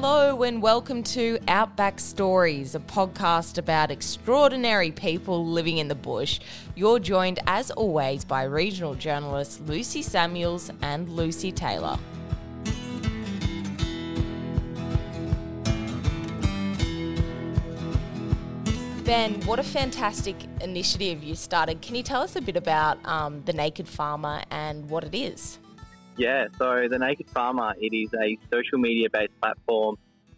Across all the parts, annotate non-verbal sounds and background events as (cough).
Hello, and welcome to Outback Stories, a podcast about extraordinary people living in the bush. You're joined, as always, by regional journalists Lucy Samuels and Lucy Taylor. Ben, what a fantastic initiative you started. Can you tell us a bit about um, the Naked Farmer and what it is? Yeah, so the Naked Farmer, it is a social media based platform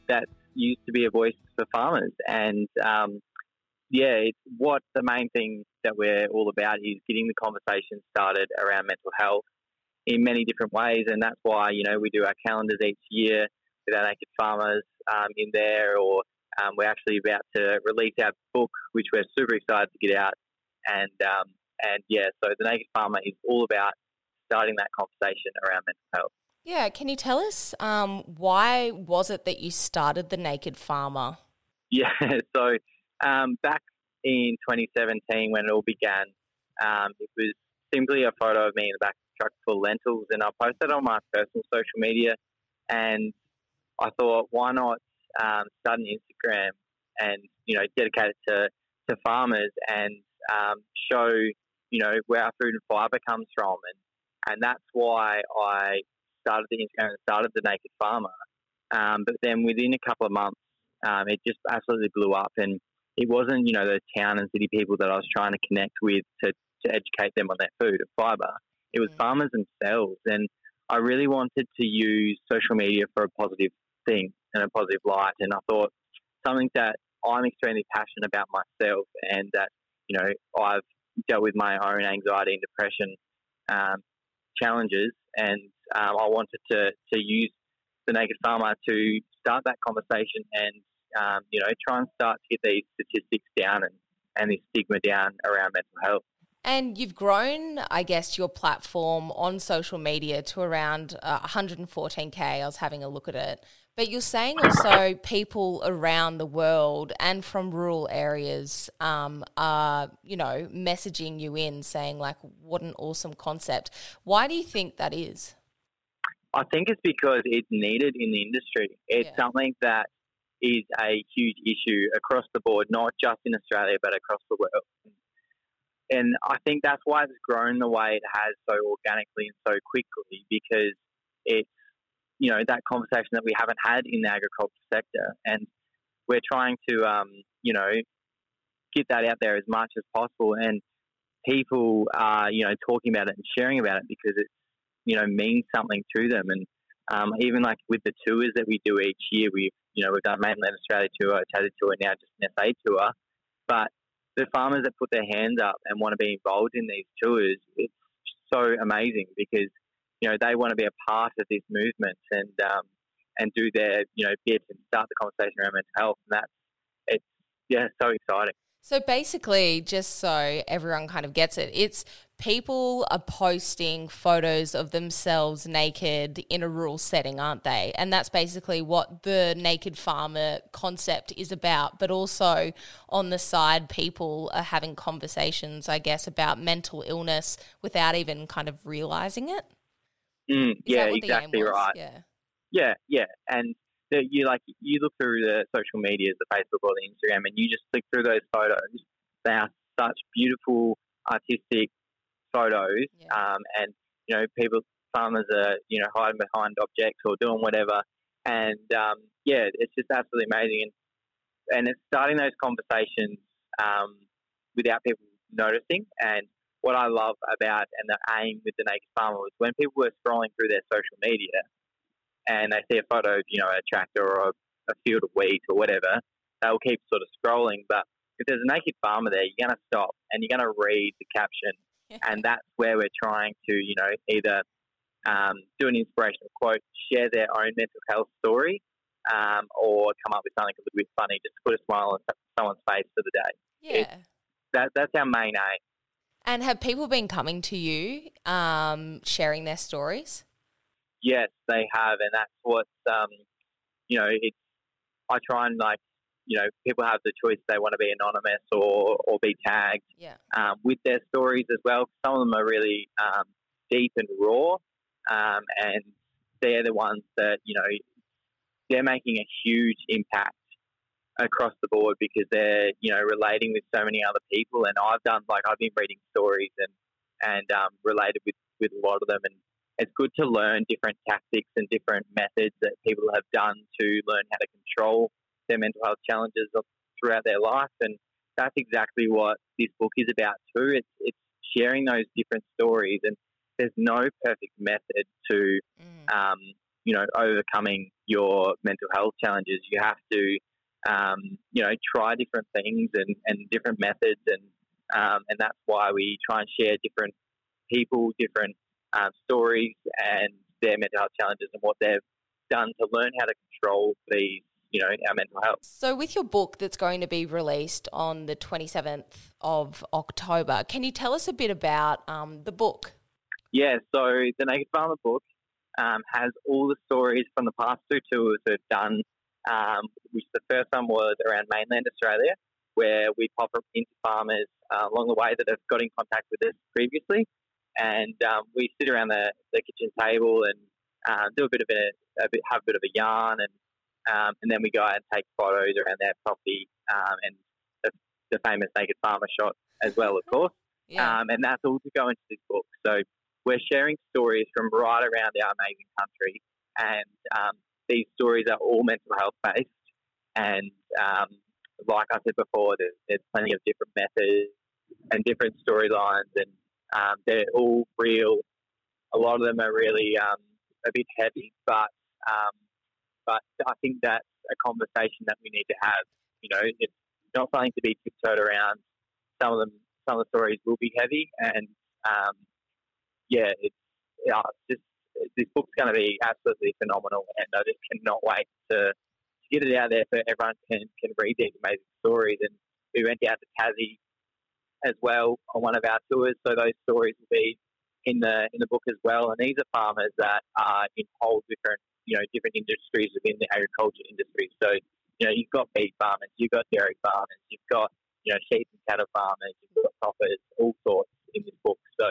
that used to be a voice for farmers. And um, yeah, it's what the main thing that we're all about is getting the conversation started around mental health in many different ways. And that's why, you know, we do our calendars each year with our Naked Farmers um, in there, or um, we're actually about to release our book, which we're super excited to get out. And um, and yeah, so the Naked Farmer is all about starting that conversation around mental health. Yeah, can you tell us um, why was it that you started the Naked Farmer? Yeah, (laughs) so um, back in 2017 when it all began, um, it was simply a photo of me in the back of a truck full of lentils, and I posted on my personal social media, and I thought, why not um, start an Instagram and you know dedicate it to to farmers and um, show you know where our food and fibre comes from, and and that's why I started the Instagram and started the Naked Farmer. Um, but then within a couple of months, um, it just absolutely blew up, and it wasn't you know the town and city people that I was trying to connect with to, to educate them on their food and fibre. It was mm. farmers themselves, and I really wanted to use social media for a positive thing and a positive light. And I thought something that I'm extremely passionate about myself, and that you know I've dealt with my own anxiety and depression um, challenges, and um, I wanted to, to use the Naked Farmer to start that conversation and um, you know try and start to get these statistics down and, and this stigma down around mental health. And you've grown, I guess, your platform on social media to around uh, 114k. I was having a look at it. But you're saying also people around the world and from rural areas um, are, you know, messaging you in saying, like, what an awesome concept. Why do you think that is? I think it's because it's needed in the industry. It's yeah. something that is a huge issue across the board, not just in Australia, but across the world. And I think that's why it's grown the way it has so organically and so quickly because it's you know that conversation that we haven't had in the agriculture sector, and we're trying to um, you know get that out there as much as possible, and people are you know talking about it and sharing about it because it you know means something to them, and um, even like with the tours that we do each year, we've you know we've done mainland Australia tour, Tassie tour, now just an SA tour, but the farmers that put their hands up and want to be involved in these tours, it's so amazing because you know, they want to be a part of this movement and um, and do their you know bit and start the conversation around mental health. And that's it's yeah, so exciting. So basically, just so everyone kind of gets it, it's people are posting photos of themselves naked in a rural setting, aren't they? And that's basically what the naked farmer concept is about. But also on the side, people are having conversations, I guess, about mental illness without even kind of realizing it. Mm, yeah, exactly right. Yeah. yeah, yeah, and the, you like you look through the social medias, the Facebook or the Instagram, and you just click through those photos. They are such beautiful, artistic photos, yeah. um, and you know, people, farmers are you know hiding behind objects or doing whatever, and um, yeah, it's just absolutely amazing, and and it's starting those conversations um, without people noticing, and what I love about and the aim with the Naked Farmer was when people were scrolling through their social media and they see a photo of, you know, a tractor or a, a field of wheat or whatever, they'll keep sort of scrolling. But if there's a naked farmer there, you're going to stop and you're going to read the caption. (laughs) and that's where we're trying to, you know, either um, do an inspirational quote, share their own mental health story, um, or come up with something a little bit funny, just put a smile on someone's face for the day. Yeah. that, that's our main aim. And have people been coming to you, um, sharing their stories? Yes, they have, and that's what um, you know. It's I try and like you know people have the choice they want to be anonymous or or be tagged yeah. um, with their stories as well. Some of them are really um, deep and raw, um, and they're the ones that you know they're making a huge impact across the board because they're you know relating with so many other people. And I've done like I've been reading stories and and um, related with with a lot of them and. It's good to learn different tactics and different methods that people have done to learn how to control their mental health challenges throughout their life. And that's exactly what this book is about too. It's, it's sharing those different stories, and there's no perfect method to, mm. um, you know, overcoming your mental health challenges. You have to, um, you know, try different things and, and different methods, and um, and that's why we try and share different people, different um, stories, and their mental health challenges and what they've done to learn how to control these you know, our mental health. So, with your book that's going to be released on the 27th of October, can you tell us a bit about um, the book? Yeah, so the Naked Farmer book um, has all the stories from the past two tours we've done, um, which the first one was around mainland Australia, where we pop up into farmers uh, along the way that have got in contact with us previously. And um, we sit around the, the kitchen table and uh, do a bit of a, a bit, have a bit of a yarn and um, and then we go out and take photos around their property um, and the, the, famous naked farmer shot as well, of course. Yeah. Um, and that's all to go into this book. So we're sharing stories from right around our amazing country, and um, these stories are all mental health based. And um, like I said before, there's, there's, plenty of different methods and different storylines, and um, they're all real. A lot of them are really a bit heavy, but um, but I think that's a conversation that we need to have. You know, it's not something to be tiptoed around. Some of them, some of the stories will be heavy, and um, yeah, it's yeah, just this book's going to be absolutely phenomenal, and I just cannot wait to, to get it out there so everyone can can read these amazing stories. And we went out to Tassie as well on one of our tours, so those stories will be in the in the book as well. And these are farmers that are in whole different you know, different industries within the agriculture industry. So, you know, you've got beef farmers, you've got dairy farmers, you've got, you know, sheep and cattle farmers, you've got croppers, all sorts in this book. So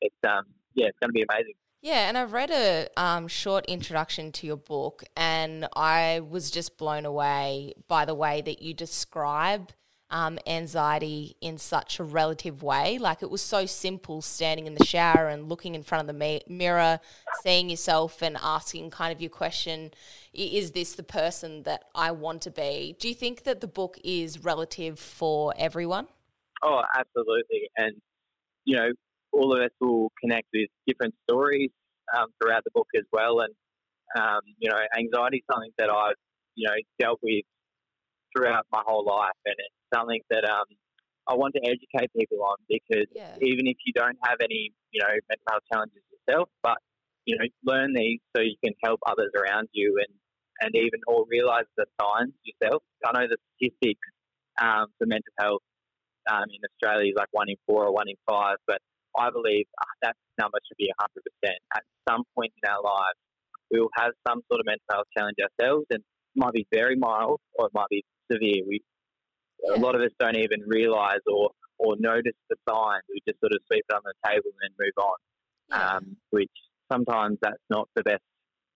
it's, um, yeah, it's going to be amazing. Yeah, and I've read a um, short introduction to your book, and I was just blown away by the way that you describe um, anxiety in such a relative way. Like it was so simple standing in the shower and looking in front of the mirror, seeing yourself and asking kind of your question is this the person that I want to be? Do you think that the book is relative for everyone? Oh, absolutely. And, you know, all of us will connect with different stories um, throughout the book as well. And, um, you know, anxiety is something that I've, you know, dealt with throughout my whole life. And it, something that um, I want to educate people on because yeah. even if you don't have any, you know, mental health challenges yourself, but you know, learn these so you can help others around you and and even or realize the signs yourself. I know the statistics um, for mental health um, in Australia is like one in four or one in five, but I believe uh, that number should be 100%. At some point in our lives, we will have some sort of mental health challenge ourselves, and it might be very mild or it might be severe. We yeah. A lot of us don't even realise or, or notice the signs. We just sort of sweep it on the table and then move on, yeah. um, which sometimes that's not the best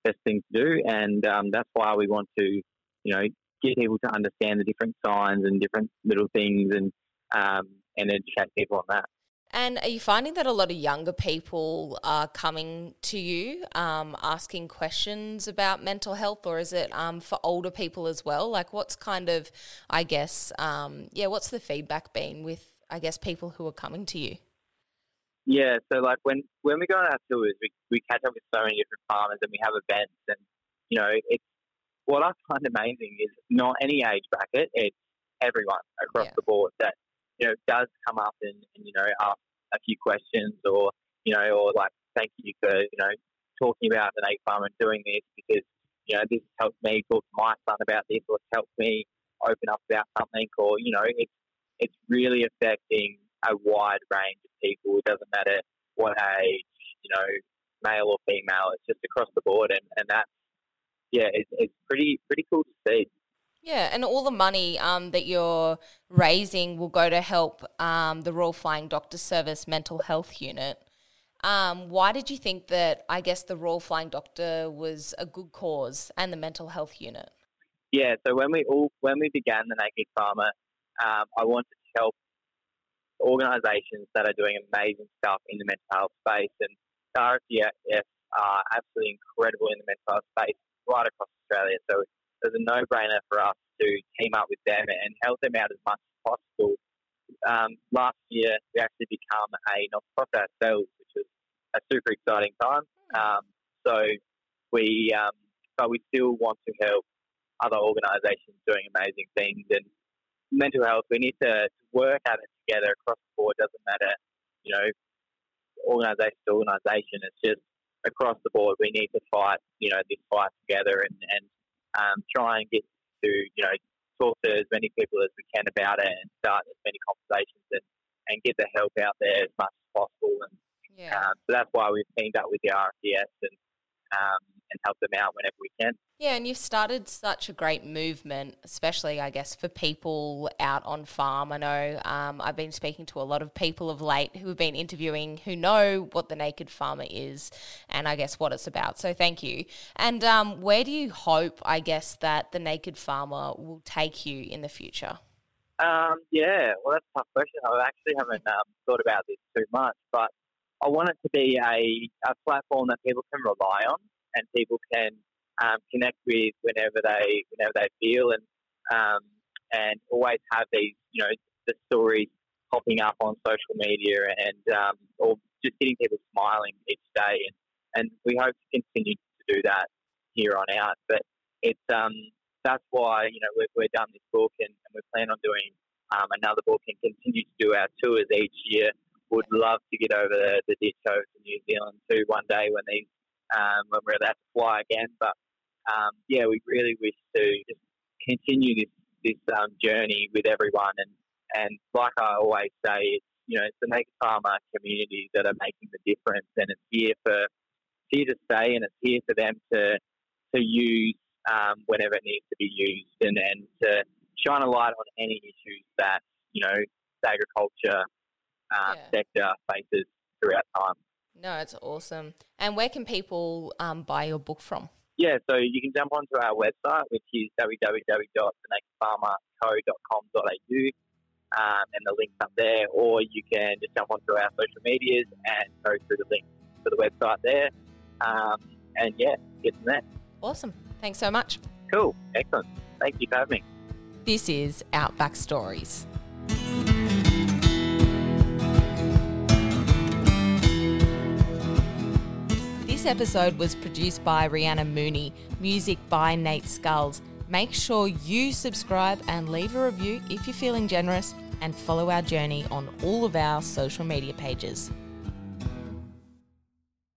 best thing to do. And um, that's why we want to, you know, get people to understand the different signs and different little things and um, and educate people on that. And are you finding that a lot of younger people are coming to you um, asking questions about mental health, or is it um, for older people as well? Like, what's kind of, I guess, um, yeah, what's the feedback been with, I guess, people who are coming to you? Yeah, so like when when we go on our tours, we, we catch up with so many different farmers and we have events, and you know, it's what I find amazing is not any age bracket; it's everyone across yeah. the board that you know, does come up and, and, you know, ask a few questions or, you know, or like, thank you for, you know, talking about the egg farm and doing this because, you know, this has helped me talk to my son about this or it's helped me open up about something or, you know, it's, it's really affecting a wide range of people. It doesn't matter what age, you know, male or female. It's just across the board, and, and that's yeah, it's, it's pretty pretty cool to see. Yeah, and all the money um, that you're raising will go to help um, the Royal Flying Doctor Service Mental Health Unit. Um, why did you think that, I guess, the Royal Flying Doctor was a good cause and the mental health unit? Yeah, so when we all when we began the Naked Farmer, um, I wanted to help organisations that are doing amazing stuff in the mental health space, and the RFDS are absolutely incredible in the mental health space right across Australia. So it was a no-brainer for us to team up with them and help them out as much as possible. Um, last year, we actually become a not-for-profit ourselves, which was a super exciting time. Um, so we, um, but we still want to help other organisations doing amazing things and mental health. We need to work at it together across the board. Doesn't matter, you know, organisation to organisation. It's just across the board. We need to fight, you know, this fight together and and um, try and get to, you know, talk to as many people as we can about it and start as many conversations and, and get the help out there as much as possible. And yeah. um, so that's why we've teamed up with the RFDS and um, and help them out whenever we can. Yeah, and you've started such a great movement, especially, I guess, for people out on farm. I know um, I've been speaking to a lot of people of late who have been interviewing who know what the Naked Farmer is and I guess what it's about. So thank you. And um, where do you hope, I guess, that the Naked Farmer will take you in the future? Um, yeah, well, that's a tough question. I actually haven't um, thought about this too much, but I want it to be a, a platform that people can rely on and people can um, connect with whenever they whenever they feel and um, and always have these you know the stories popping up on social media and um, or just getting people smiling each day. And and we hope to continue to do that here on out. But it's um that's why you know we've, we've done this book and, and we plan on doing um, another book and continue to do our tours each year. Would love to get over the, the ditch over to New Zealand too one day when these um, when we're allowed to fly again. But um, yeah, we really wish to just continue this this um, journey with everyone. And and like I always say, it's you know it's the naked farmer community that are making the difference, and it's here for here to stay, and it's here for them to to use um, whenever it needs to be used, and and to shine a light on any issues that you know the agriculture uh, yeah. sector faces throughout time. No, it's awesome. And where can people um, buy your book from? Yeah, so you can jump onto our website, which is www.thenakedfarmer.co.com.au, um, and the link's up there, or you can just jump onto our social medias and go through the link to the website there. Um, and yeah, get from there. Awesome. Thanks so much. Cool. Excellent. Thank you for having me. This is Outback Stories. Episode was produced by Rihanna Mooney, music by Nate Skulls. Make sure you subscribe and leave a review if you're feeling generous, and follow our journey on all of our social media pages.